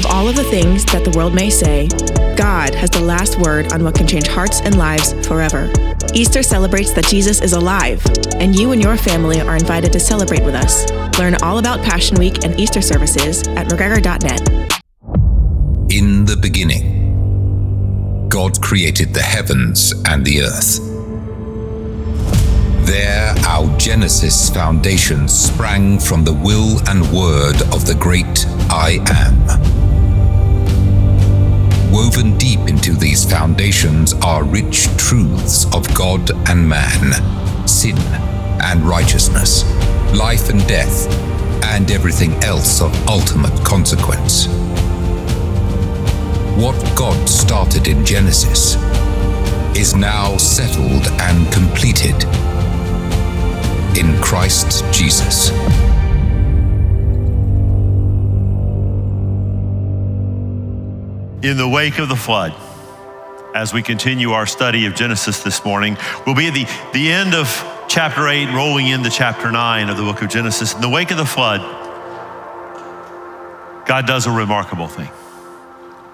Of all of the things that the world may say, God has the last word on what can change hearts and lives forever. Easter celebrates that Jesus is alive, and you and your family are invited to celebrate with us. Learn all about Passion Week and Easter services at McGregor.net. In the beginning, God created the heavens and the earth. There, our Genesis foundation sprang from the will and word of the great I Am. Woven deep into these foundations are rich truths of God and man, sin and righteousness, life and death, and everything else of ultimate consequence. What God started in Genesis is now settled and completed in Christ Jesus. In the wake of the flood, as we continue our study of Genesis this morning, we'll be at the, the end of chapter 8, rolling into chapter 9 of the book of Genesis. In the wake of the flood, God does a remarkable thing.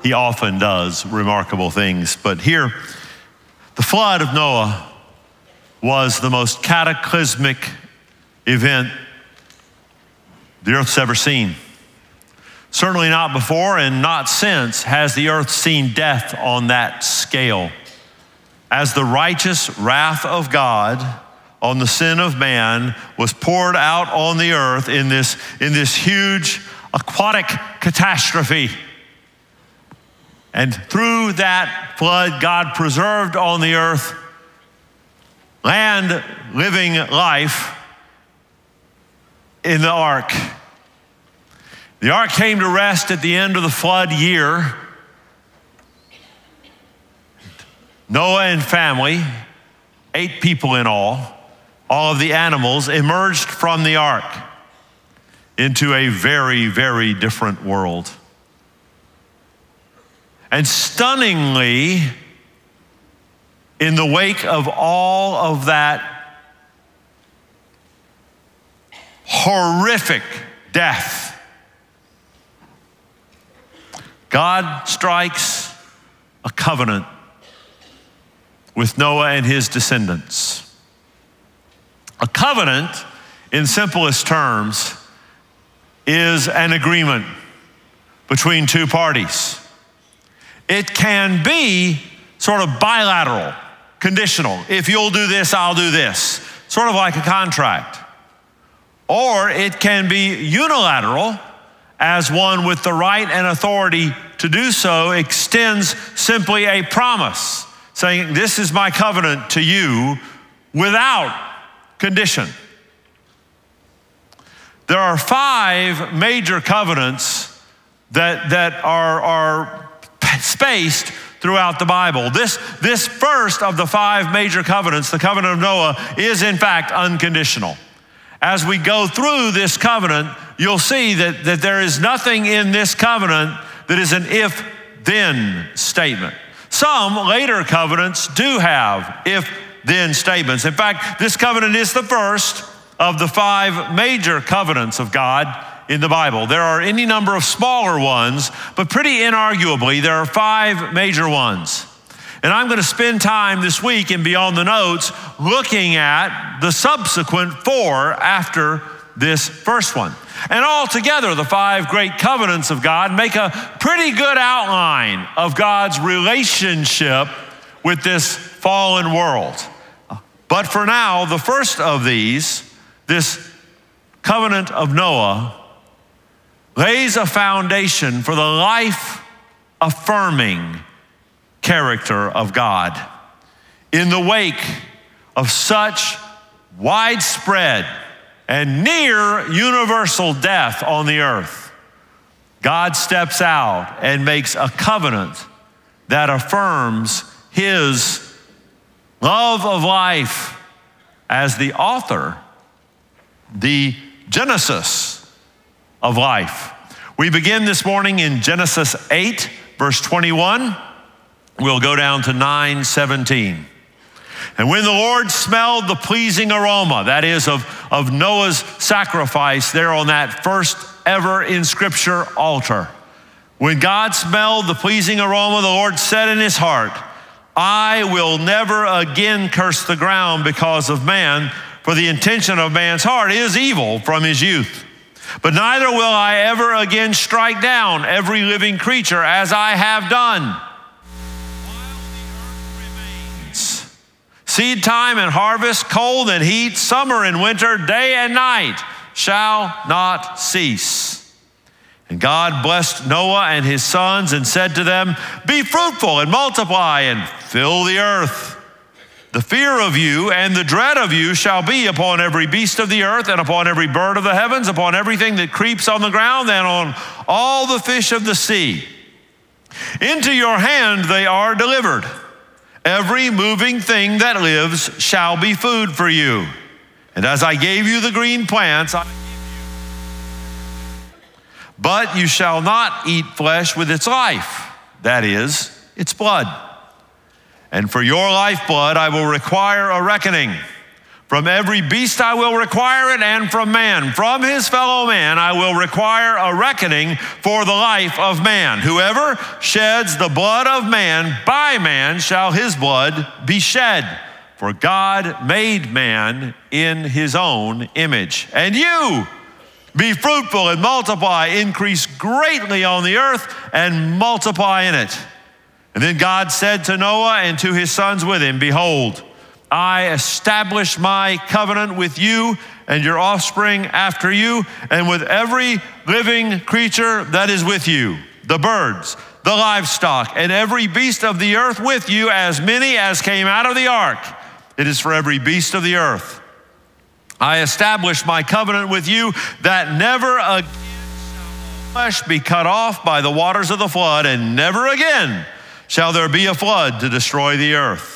He often does remarkable things, but here, the flood of Noah was the most cataclysmic event the earth's ever seen. Certainly not before and not since has the earth seen death on that scale. As the righteous wrath of God on the sin of man was poured out on the earth in this, in this huge aquatic catastrophe. And through that flood, God preserved on the earth land living life in the ark. The ark came to rest at the end of the flood year. Noah and family, eight people in all, all of the animals emerged from the ark into a very, very different world. And stunningly, in the wake of all of that horrific death, God strikes a covenant with Noah and his descendants. A covenant, in simplest terms, is an agreement between two parties. It can be sort of bilateral, conditional. If you'll do this, I'll do this, sort of like a contract. Or it can be unilateral, as one with the right and authority to do so extends simply a promise, saying, This is my covenant to you without condition. There are five major covenants that, that are, are spaced throughout the Bible. This, this first of the five major covenants, the covenant of Noah, is in fact unconditional. As we go through this covenant, you'll see that, that there is nothing in this covenant that is an if then statement. Some later covenants do have if then statements. In fact, this covenant is the first of the five major covenants of God in the Bible. There are any number of smaller ones, but pretty inarguably, there are five major ones. And I'm going to spend time this week and beyond the notes looking at the subsequent four after this first one. And altogether, the five great covenants of God make a pretty good outline of God's relationship with this fallen world. But for now, the first of these, this covenant of Noah, lays a foundation for the life affirming character of God. In the wake of such widespread and near universal death on the earth, God steps out and makes a covenant that affirms his love of life as the author, the Genesis of life. We begin this morning in Genesis 8, verse 21. We'll go down to 917. And when the Lord smelled the pleasing aroma, that is, of, of Noah's sacrifice there on that first ever in Scripture altar, When God smelled the pleasing aroma, the Lord said in his heart, I will never again curse the ground because of man, for the intention of man's heart is evil from his youth. But neither will I ever again strike down every living creature as I have done. Seed time and harvest, cold and heat, summer and winter, day and night shall not cease. And God blessed Noah and his sons and said to them, Be fruitful and multiply and fill the earth. The fear of you and the dread of you shall be upon every beast of the earth and upon every bird of the heavens, upon everything that creeps on the ground, and on all the fish of the sea. Into your hand they are delivered. Every moving thing that lives shall be food for you. And as I gave you the green plants, I but you shall not eat flesh with its life, that is, its blood. And for your lifeblood I will require a reckoning. From every beast I will require it, and from man, from his fellow man, I will require a reckoning for the life of man. Whoever sheds the blood of man, by man shall his blood be shed. For God made man in his own image. And you, be fruitful and multiply, increase greatly on the earth, and multiply in it. And then God said to Noah and to his sons with him, Behold, I establish my covenant with you and your offspring after you, and with every living creature that is with you, the birds, the livestock, and every beast of the earth with you, as many as came out of the ark. It is for every beast of the earth. I establish my covenant with you that never again shall flesh be cut off by the waters of the flood, and never again shall there be a flood to destroy the earth.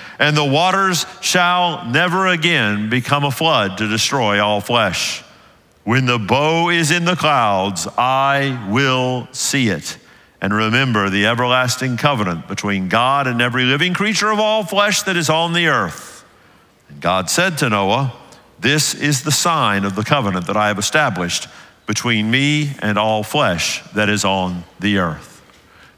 and the waters shall never again become a flood to destroy all flesh. When the bow is in the clouds, I will see it and remember the everlasting covenant between God and every living creature of all flesh that is on the earth. And God said to Noah, This is the sign of the covenant that I have established between me and all flesh that is on the earth.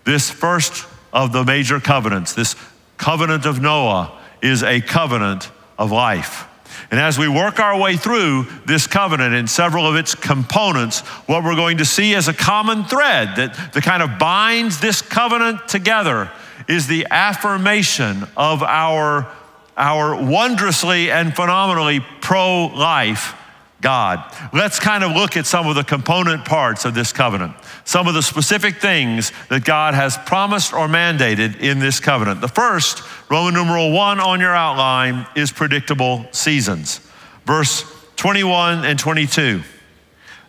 This first of the major covenants, this covenant of Noah, is a covenant of life. And as we work our way through this covenant and several of its components, what we're going to see as a common thread that, that kind of binds this covenant together is the affirmation of our, our wondrously and phenomenally pro life God. Let's kind of look at some of the component parts of this covenant, some of the specific things that God has promised or mandated in this covenant. The first, Roman numeral one on your outline, is predictable seasons. Verse 21 and 22.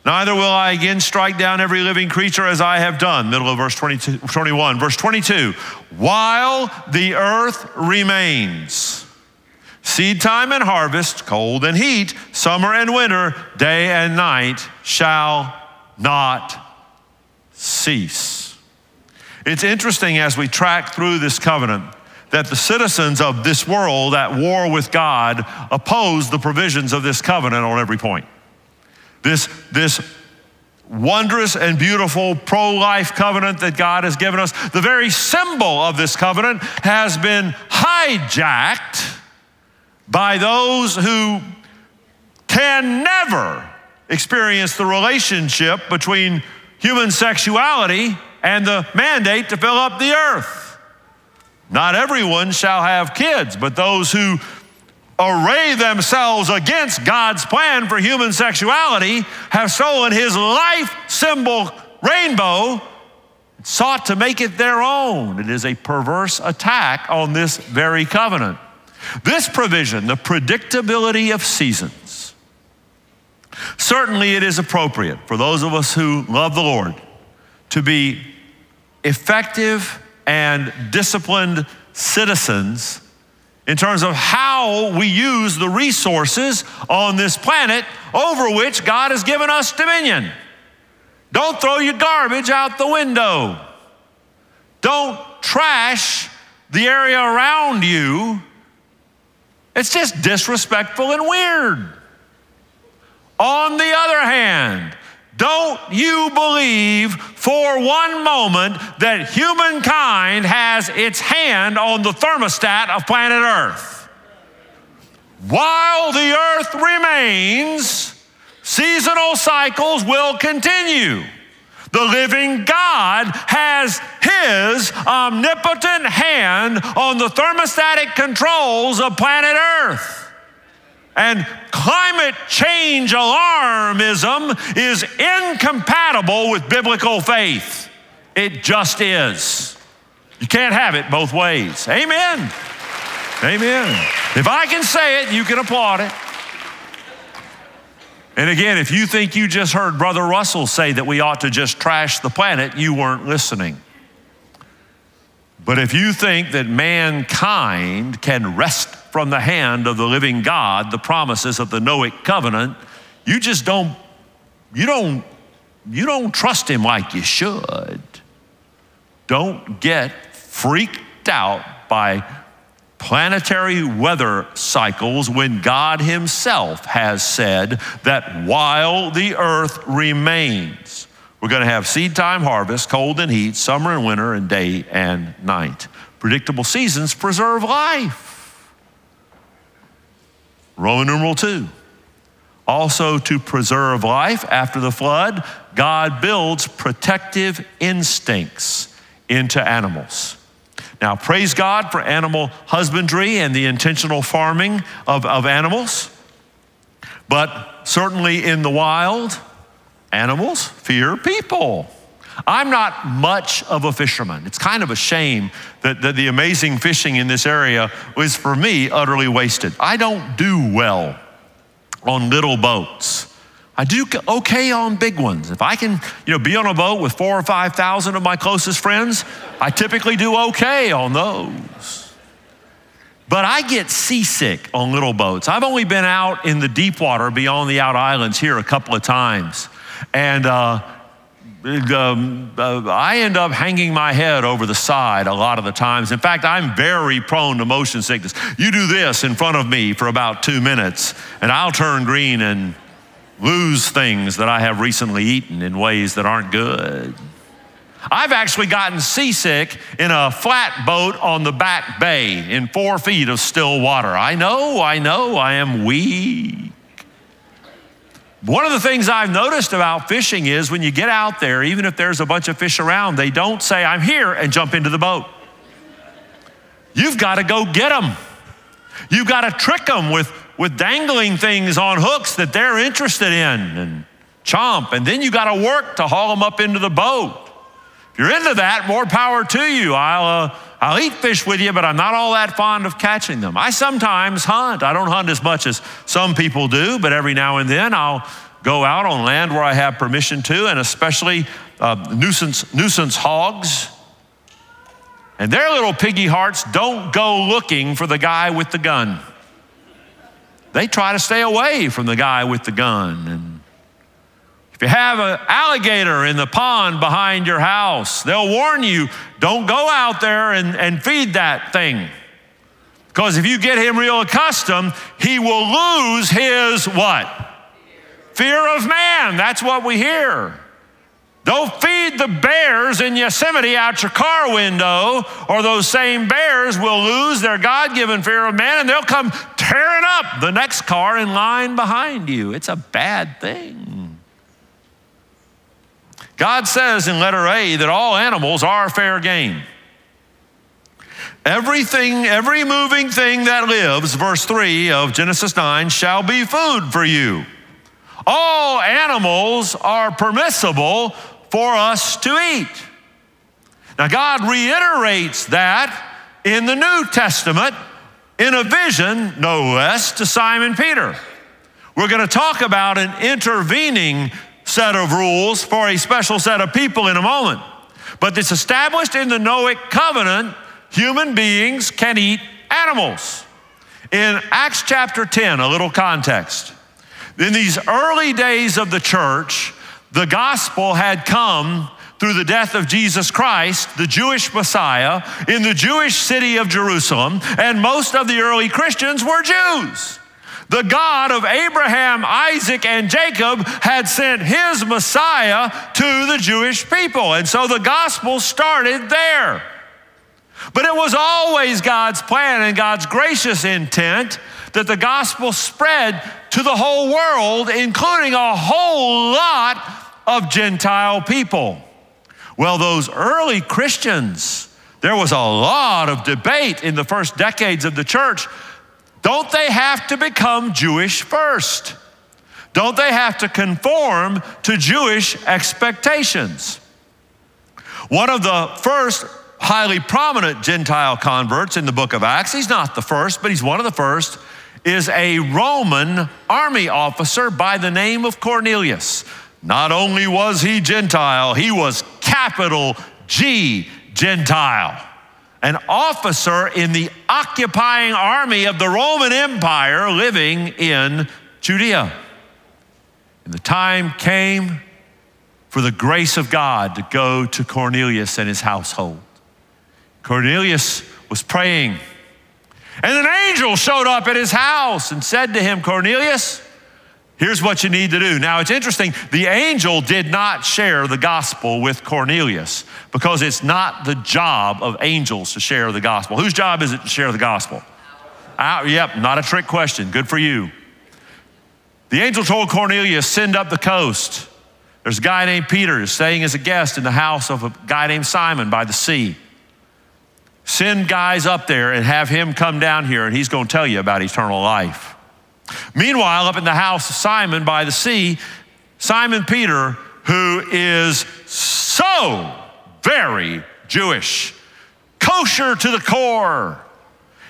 Neither will I again strike down every living creature as I have done. Middle of verse 22, 21. Verse 22. While the earth remains. Seed time and harvest, cold and heat, summer and winter, day and night shall not cease. It's interesting as we track through this covenant that the citizens of this world at war with God oppose the provisions of this covenant on every point. This, this wondrous and beautiful pro life covenant that God has given us, the very symbol of this covenant has been hijacked by those who can never experience the relationship between human sexuality and the mandate to fill up the earth. Not everyone shall have kids, but those who array themselves against God's plan for human sexuality have stolen his life symbol rainbow and sought to make it their own. It is a perverse attack on this very covenant. This provision, the predictability of seasons, certainly it is appropriate for those of us who love the Lord to be effective and disciplined citizens in terms of how we use the resources on this planet over which God has given us dominion. Don't throw your garbage out the window. Don't trash the area around you. It's just disrespectful and weird. On the other hand, don't you believe for one moment that humankind has its hand on the thermostat of planet Earth? While the earth remains, seasonal cycles will continue. The living God has his omnipotent hand on the thermostatic controls of planet Earth. And climate change alarmism is incompatible with biblical faith. It just is. You can't have it both ways. Amen. Amen. If I can say it, you can applaud it. And again, if you think you just heard Brother Russell say that we ought to just trash the planet, you weren't listening. But if you think that mankind can rest from the hand of the living God, the promises of the Noahic covenant, you just don't, you don't, you don't trust him like you should. Don't get freaked out by planetary weather cycles when God Himself has said that while the earth remains, we're going to have seed time, harvest, cold and heat, summer and winter, and day and night. Predictable seasons preserve life. Roman numeral two. Also, to preserve life after the flood, God builds protective instincts into animals. Now, praise God for animal husbandry and the intentional farming of, of animals. But certainly in the wild, animals fear people. I'm not much of a fisherman. It's kind of a shame that, that the amazing fishing in this area was, for me, utterly wasted. I don't do well on little boats. I do okay on big ones. If I can, you know, be on a boat with four or 5,000 of my closest friends, I typically do okay on those. But I get seasick on little boats. I've only been out in the deep water beyond the out islands here a couple of times. And uh, um, uh, I end up hanging my head over the side a lot of the times. In fact, I'm very prone to motion sickness. You do this in front of me for about two minutes, and I'll turn green and lose things that I have recently eaten in ways that aren't good. I've actually gotten seasick in a flat boat on the back bay in four feet of still water. I know, I know, I am weak. One of the things I've noticed about fishing is when you get out there, even if there's a bunch of fish around, they don't say, I'm here, and jump into the boat. You've got to go get them. You've got to trick them with with dangling things on hooks that they're interested in and chomp. And then you got to work to haul them up into the boat. If you're into that, more power to you. I'll, uh, I'll eat fish with you, but I'm not all that fond of catching them. I sometimes hunt. I don't hunt as much as some people do, but every now and then I'll go out on land where I have permission to, and especially uh, nuisance, nuisance hogs. And their little piggy hearts don't go looking for the guy with the gun they try to stay away from the guy with the gun. And if you have an alligator in the pond behind your house, they'll warn you don't go out there and, and feed that thing. Because if you get him real accustomed, he will lose his what? Fear of man. That's what we hear. Don't feed the bears in Yosemite out your car window, or those same bears will lose their God given fear of man and they'll come tearing up the next car in line behind you. It's a bad thing. God says in letter A that all animals are fair game. Everything, every moving thing that lives, verse 3 of Genesis 9, shall be food for you. All animals are permissible for us to eat. Now, God reiterates that in the New Testament in a vision, no less, to Simon Peter. We're going to talk about an intervening set of rules for a special set of people in a moment. but it's established in the Noahic covenant human beings can eat animals. In Acts chapter 10, a little context. In these early days of the church, the gospel had come through the death of Jesus Christ, the Jewish Messiah, in the Jewish city of Jerusalem, and most of the early Christians were Jews. The God of Abraham, Isaac, and Jacob had sent his Messiah to the Jewish people. And so the gospel started there. But it was always God's plan and God's gracious intent that the gospel spread to the whole world, including a whole lot of Gentile people. Well, those early Christians, there was a lot of debate in the first decades of the church. Don't they have to become Jewish first? Don't they have to conform to Jewish expectations? One of the first highly prominent Gentile converts in the book of Acts, he's not the first, but he's one of the first, is a Roman army officer by the name of Cornelius. Not only was he Gentile, he was capital G Gentile, an officer in the occupying army of the Roman Empire living in Judea. And the time came for the grace of God to go to Cornelius and his household. Cornelius was praying, and an angel showed up at his house and said to him, Cornelius, Here's what you need to do. Now, it's interesting, the angel did not share the gospel with Cornelius because it's not the job of angels to share the gospel. Whose job is it to share the gospel? Uh, yep, not a trick question. Good for you. The angel told Cornelius, send up the coast. There's a guy named Peter staying as a guest in the house of a guy named Simon by the sea. Send guys up there and have him come down here, and he's going to tell you about eternal life. Meanwhile, up in the house of Simon by the sea, Simon Peter, who is so very Jewish, kosher to the core,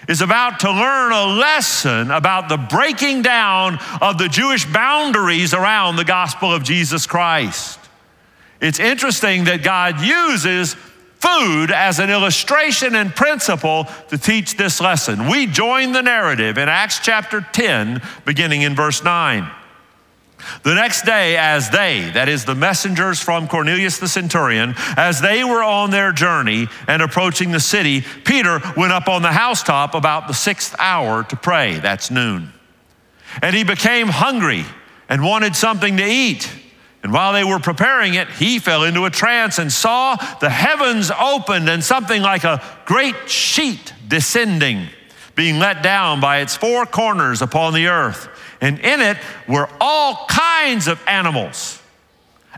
is about to learn a lesson about the breaking down of the Jewish boundaries around the gospel of Jesus Christ. It's interesting that God uses food as an illustration and principle to teach this lesson. We join the narrative in Acts chapter 10, beginning in verse 9. The next day, as they, that is the messengers from Cornelius the centurion, as they were on their journey and approaching the city, Peter went up on the housetop about the sixth hour to pray. That's noon. And he became hungry and wanted something to eat. And while they were preparing it, he fell into a trance and saw the heavens opened and something like a great sheet descending, being let down by its four corners upon the earth. And in it were all kinds of animals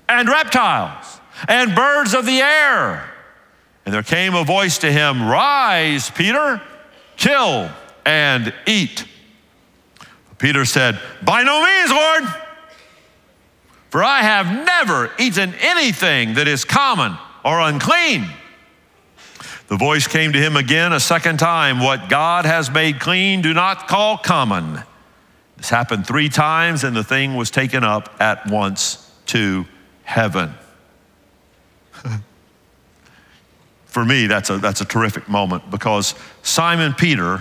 and reptiles and birds of the air. And there came a voice to him Rise, Peter, kill and eat. Peter said, By no means, Lord. For I have never eaten anything that is common or unclean. The voice came to him again a second time What God has made clean, do not call common. This happened three times, and the thing was taken up at once to heaven. For me, that's a, that's a terrific moment because Simon Peter,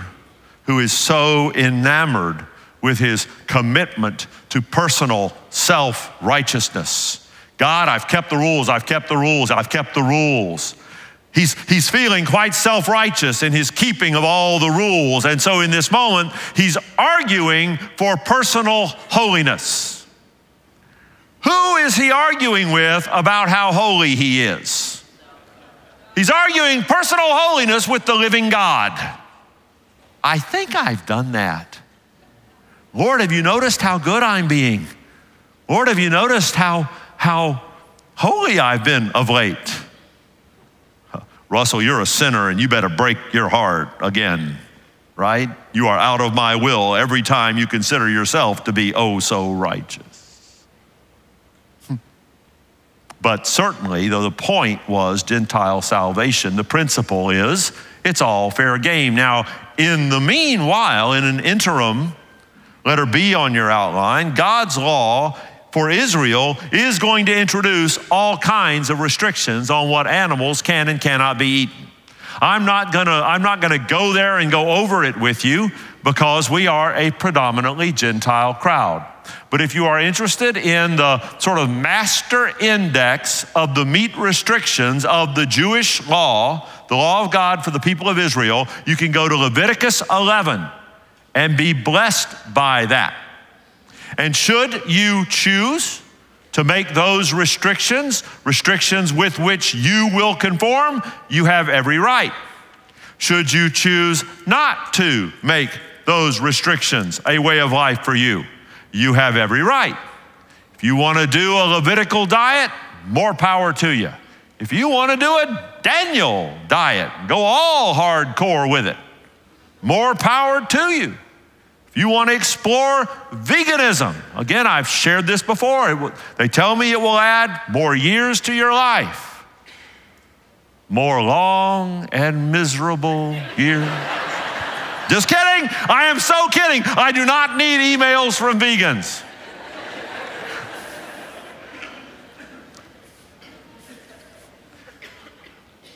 who is so enamored with his commitment to personal self righteousness. God, I've kept the rules, I've kept the rules, I've kept the rules. He's, he's feeling quite self righteous in his keeping of all the rules. And so in this moment, he's arguing for personal holiness. Who is he arguing with about how holy he is? He's arguing personal holiness with the living God. I think I've done that. Lord, have you noticed how good I'm being? Lord, have you noticed how, how holy I've been of late? Russell, you're a sinner and you better break your heart again, right? You are out of my will every time you consider yourself to be oh so righteous. Hmm. But certainly, though the point was Gentile salvation, the principle is it's all fair game. Now, in the meanwhile, in an interim, letter B on your outline, God's law for Israel is going to introduce all kinds of restrictions on what animals can and cannot be eaten. I'm not gonna, I'm not gonna go there and go over it with you because we are a predominantly Gentile crowd. But if you are interested in the sort of master index of the meat restrictions of the Jewish law, the law of God for the people of Israel, you can go to Leviticus 11 and be blessed by that. And should you choose to make those restrictions, restrictions with which you will conform, you have every right. Should you choose not to make those restrictions a way of life for you, you have every right. If you want to do a Levitical diet, more power to you. If you want to do a Daniel diet, go all hardcore with it, more power to you. You want to explore veganism, again, I've shared this before. They tell me it will add more years to your life, more long and miserable years. Just kidding. I am so kidding. I do not need emails from vegans.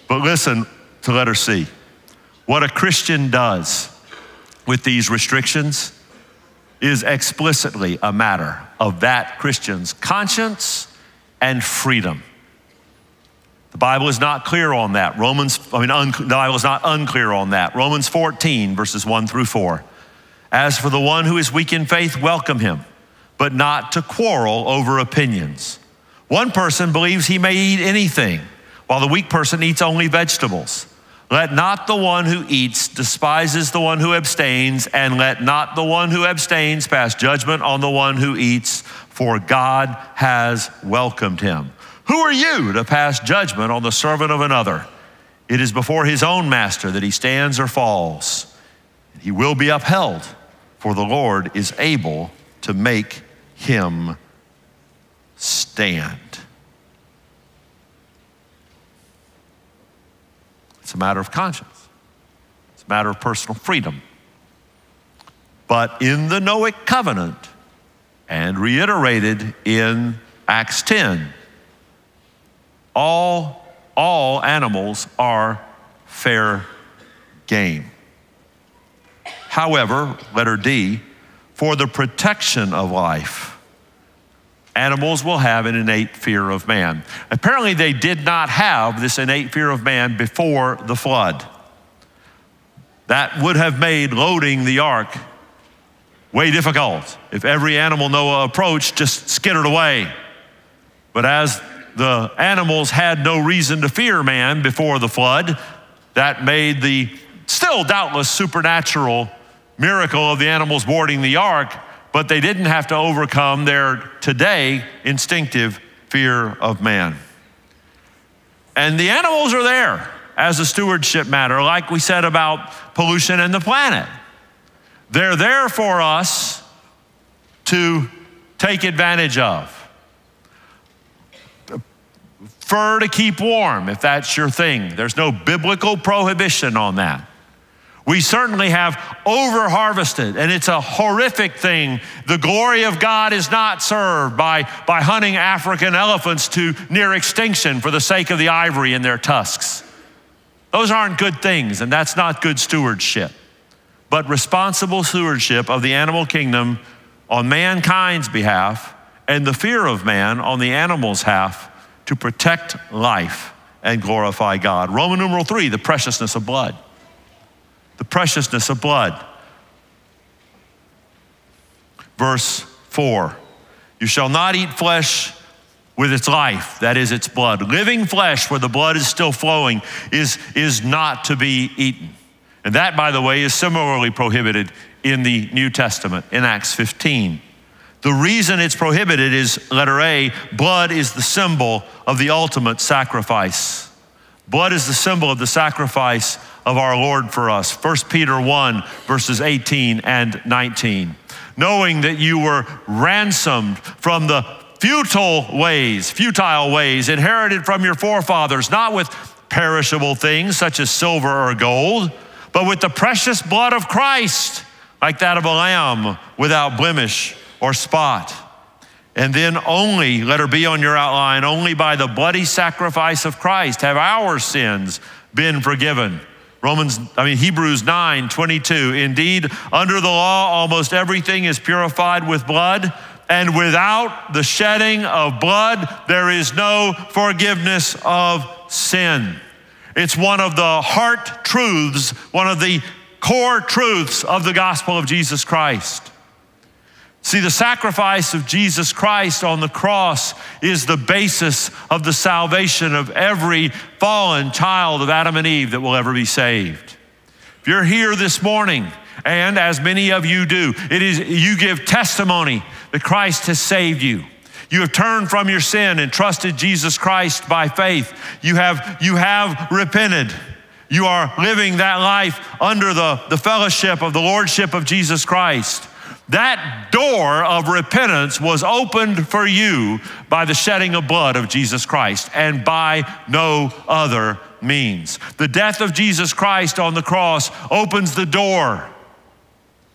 But listen to letter C. What a Christian does with these restrictions is explicitly a matter of that Christian's conscience and freedom. The Bible is not clear on that. Romans, I mean, un, the Bible is not unclear on that. Romans 14, verses 1 through 4. As for the one who is weak in faith, welcome him, but not to quarrel over opinions. One person believes he may eat anything, while the weak person eats only vegetables. Let not the one who eats despises the one who abstains, and let not the one who abstains pass judgment on the one who eats, for God has welcomed him. Who are you to pass judgment on the servant of another? It is before his own master that he stands or falls. He will be upheld, for the Lord is able to make him stand. It's a matter of conscience, it's a matter of personal freedom. But in the Noahic covenant, and reiterated in Acts 10, all, all animals are fair game. However, letter D, for the protection of life, animals will have an innate fear of man. Apparently, they did not have this innate fear of man before the flood. That would have made loading the ark way difficult. If every animal Noah approached just skittered away. But as the animals had no reason to fear man before the flood. That made the still doubtless supernatural miracle of the animals boarding the ark, but they didn't have to overcome their today instinctive fear of man. And the animals are there as a stewardship matter, like we said about pollution and the planet. They're there for us to take advantage of fur to keep warm, if that's your thing. There's no biblical prohibition on that. We certainly have over harvested, and it's a horrific thing. The glory of God is not served by, by hunting African elephants to near extinction for the sake of the ivory in their tusks. Those aren't good things, and that's not good stewardship. But responsible stewardship of the animal kingdom on mankind's behalf and the fear of man on the animal's half to protect life and glorify God. Roman numeral three, the preciousness of blood. The preciousness of blood. Verse four, you shall not eat flesh with its life, that is its blood. Living flesh where the blood is still flowing is, is not to be eaten. And that, by the way, is similarly prohibited in the New Testament in Acts 15. The reason it's prohibited is letter A blood is the symbol of the ultimate sacrifice. Blood is the symbol of the sacrifice of our Lord for us. 1 Peter 1, verses 18 and 19. Knowing that you were ransomed from the futile ways, futile ways inherited from your forefathers, not with perishable things such as silver or gold, but with the precious blood of Christ, like that of a lamb without blemish or spot. And then only, let her be on your outline, only by the bloody sacrifice of Christ have our sins been forgiven. Romans, I mean, Hebrews 9 22. Indeed, under the law, almost everything is purified with blood, and without the shedding of blood, there is no forgiveness of sin. It's one of the heart truths, one of the core truths of the gospel of Jesus Christ. See, the sacrifice of Jesus Christ on the cross is the basis of the salvation of every fallen child of Adam and Eve that will ever be saved. If you're here this morning, and as many of you do, it is you give testimony that Christ has saved you. You have turned from your sin and trusted Jesus Christ by faith. You have, you have repented. You are living that life under the, the fellowship of the Lordship of Jesus Christ. That door of repentance was opened for you by the shedding of blood of Jesus Christ and by no other means. The death of Jesus Christ on the cross opens the door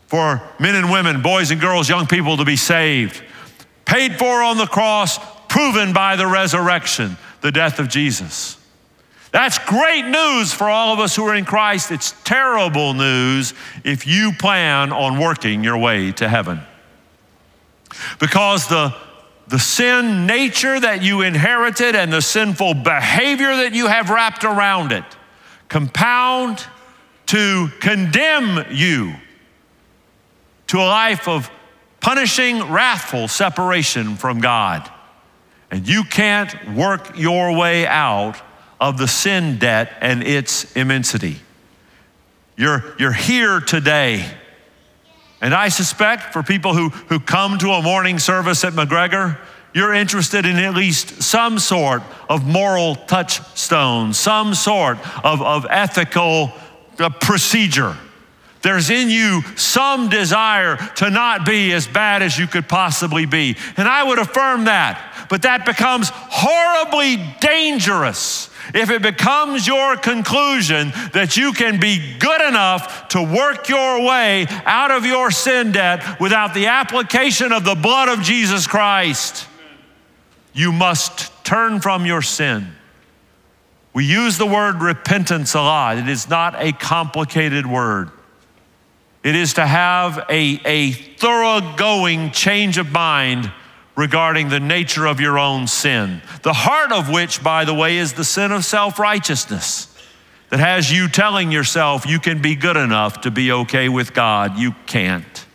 for men and women, boys and girls, young people to be saved. Paid for on the cross, proven by the resurrection, the death of Jesus. That's great news for all of us who are in Christ. It's terrible news if you plan on working your way to heaven. Because the, the sin nature that you inherited and the sinful behavior that you have wrapped around it compound to condemn you to a life of punishing, wrathful separation from God. And you can't work your way out of the sin debt and its immensity. You're, you're here today. And I suspect for people who, who come to a morning service at McGregor, you're interested in at least some sort of moral touchstone, some sort of, of ethical uh, procedure. There's in you some desire to not be as bad as you could possibly be. And I would affirm that. But that becomes horribly dangerous if it becomes your conclusion that you can be good enough to work your way out of your sin debt without the application of the blood of Jesus Christ, you must turn from your sin. We use the word repentance a lot. It is not a complicated word. It is to have a, a thoroughgoing change of mind regarding the nature of your own sin. The heart of which, by the way, is the sin of self righteousness that has you telling yourself you can be good enough to be okay with God. You can't.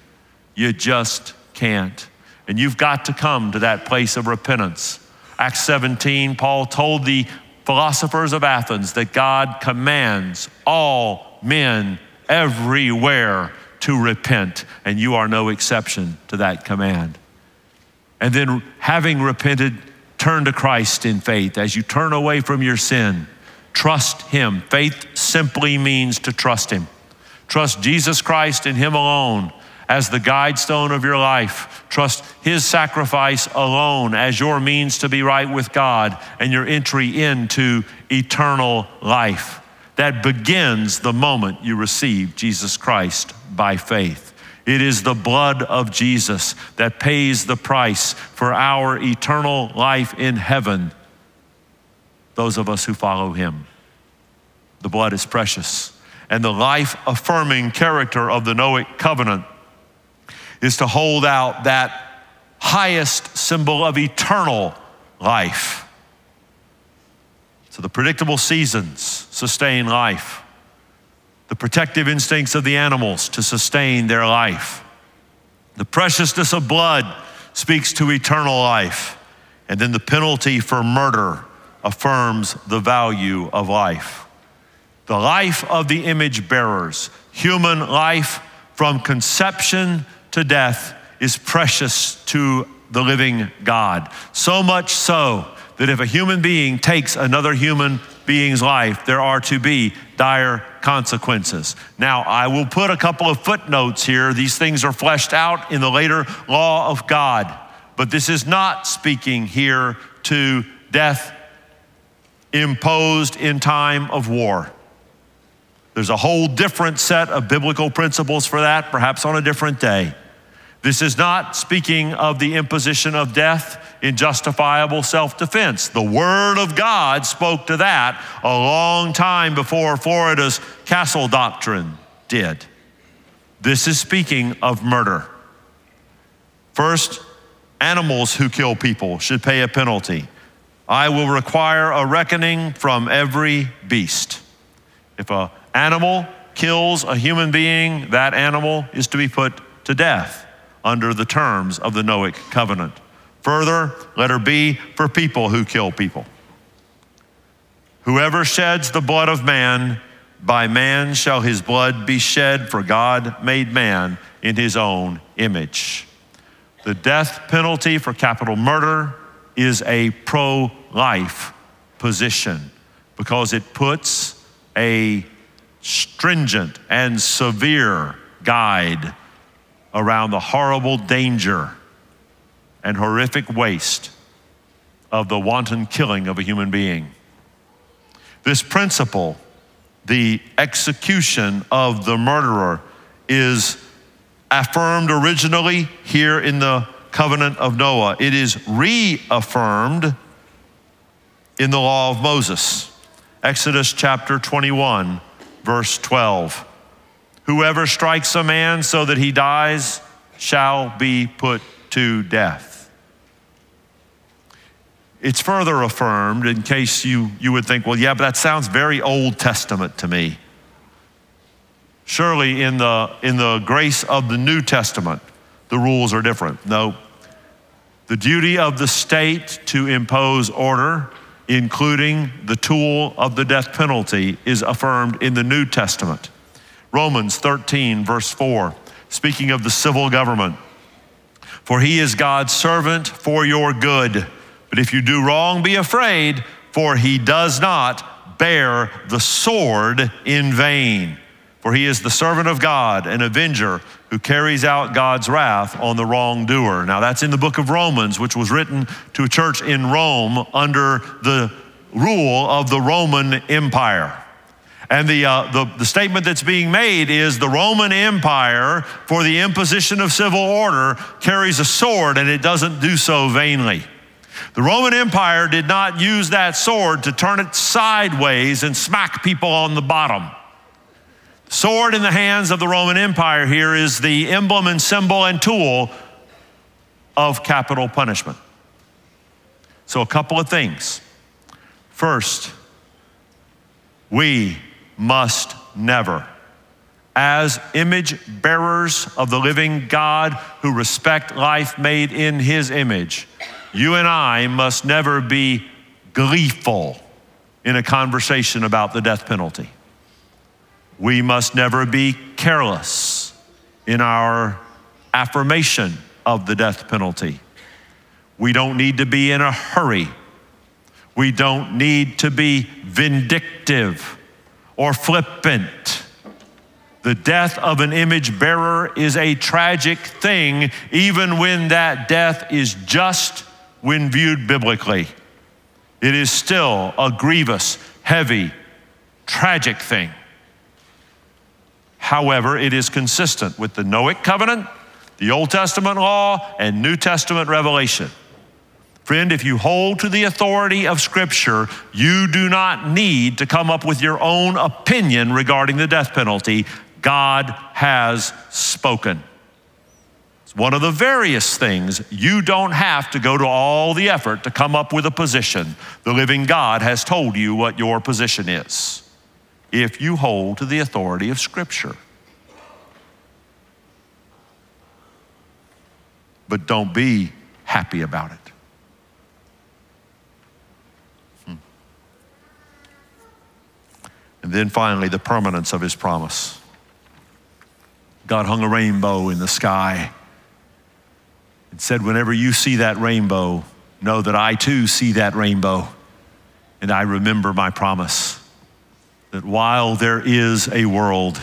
You just can't. And you've got to come to that place of repentance. Acts 17, Paul told the philosophers of Athens that God commands all men everywhere to repent, and you are no exception to that command. And then, having repented, turn to Christ in faith. As you turn away from your sin, trust Him. Faith simply means to trust Him. Trust Jesus Christ and Him alone as the guide stone of your life. Trust His sacrifice alone as your means to be right with God and your entry into eternal life that begins the moment you receive Jesus Christ by faith. It is the blood of Jesus that pays the price for our eternal life in heaven, those of us who follow him. The blood is precious. And the life affirming character of the Noahic covenant is to hold out that highest symbol of eternal life so the predictable seasons sustain life, the protective instincts of the animals to sustain their life. The preciousness of blood speaks to eternal life. And then the penalty for murder affirms the value of life. The life of the image bearers, human life from conception to death, is precious to the living God. So much so that if a human being takes another human being's life, there are to be dire consequences. Now, I will put a couple of footnotes here. These things are fleshed out in the later law of God, but this is not speaking here to death imposed in time of war. There's a whole different set of biblical principles for that, perhaps on a different day. This is not speaking of the imposition of death in justifiable self defense. The Word of God spoke to that a long time before Florida's castle doctrine did. This is speaking of murder. First, animals who kill people should pay a penalty. I will require a reckoning from every beast. If an animal kills a human being, that animal is to be put to death under the terms of the Noahic covenant. Further, let letter B, for people who kill people. Whoever sheds the blood of man, by man shall his blood be shed, for God made man in his own image. The death penalty for capital murder is a pro life position because it puts a stringent and severe guide around the horrible danger and horrific waste of the wanton killing of a human being. This principle, the execution of the murderer, is affirmed originally here in the covenant of Noah. It is reaffirmed in the law of Moses. Exodus chapter 21, verse 12. Whoever strikes a man so that he dies shall be put to death. It's further affirmed in case you, you would think, well, yeah, but that sounds very Old Testament to me. Surely in the, in the grace of the New Testament, the rules are different. No. The duty of the state to impose order, including the tool of the death penalty, is affirmed in the New Testament. Romans 13, verse 4, speaking of the civil government. For he is God's servant for your good. But if you do wrong, be afraid, for he does not bear the sword in vain. For he is the servant of God, an avenger who carries out God's wrath on the wrongdoer. Now, that's in the book of Romans, which was written to a church in Rome under the rule of the Roman Empire. And the, uh, the, the statement that's being made is the Roman Empire, for the imposition of civil order, carries a sword and it doesn't do so vainly. The Roman Empire did not use that sword to turn it sideways and smack people on the bottom. Sword in the hands of the Roman Empire here is the emblem and symbol and tool of capital punishment. So, a couple of things. First, we must never. As image bearers of the living God who respect life made in his image, you and I must never be gleeful in a conversation about the death penalty. We must never be careless in our affirmation of the death penalty. We don't need to be in a hurry. We don't need to be vindictive or flippant. The death of an image bearer is a tragic thing, even when that death is just when viewed biblically. It is still a grievous, heavy, tragic thing. However, it is consistent with the Noahic covenant, the Old Testament law, and New Testament revelation. Friend, if you hold to the authority of Scripture, you do not need to come up with your own opinion regarding the death penalty. God has spoken. It's one of the various things. You don't have to go to all the effort to come up with a position. The living God has told you what your position is if you hold to the authority of Scripture. But don't be happy about it. And then finally, the permanence of his promise. God hung a rainbow in the sky and said, Whenever you see that rainbow, know that I too see that rainbow. And I remember my promise that while there is a world,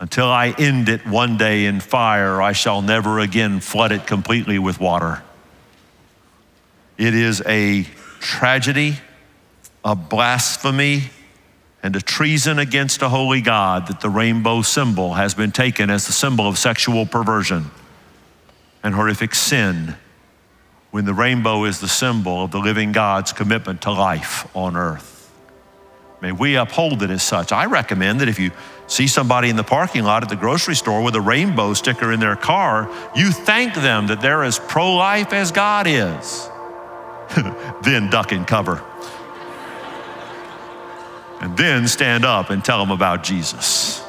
until I end it one day in fire, I shall never again flood it completely with water. It is a tragedy, a blasphemy, and a treason against a holy God that the rainbow symbol has been taken as the symbol of sexual perversion. and horrific sin when the rainbow is the symbol of the living God's commitment to life on earth. May we uphold it as such. I recommend that if you see somebody in the parking lot at the grocery store with a rainbow sticker in their car, you thank them that they're as pro life as God is. then duck and cover. And then stand up and tell them about Jesus.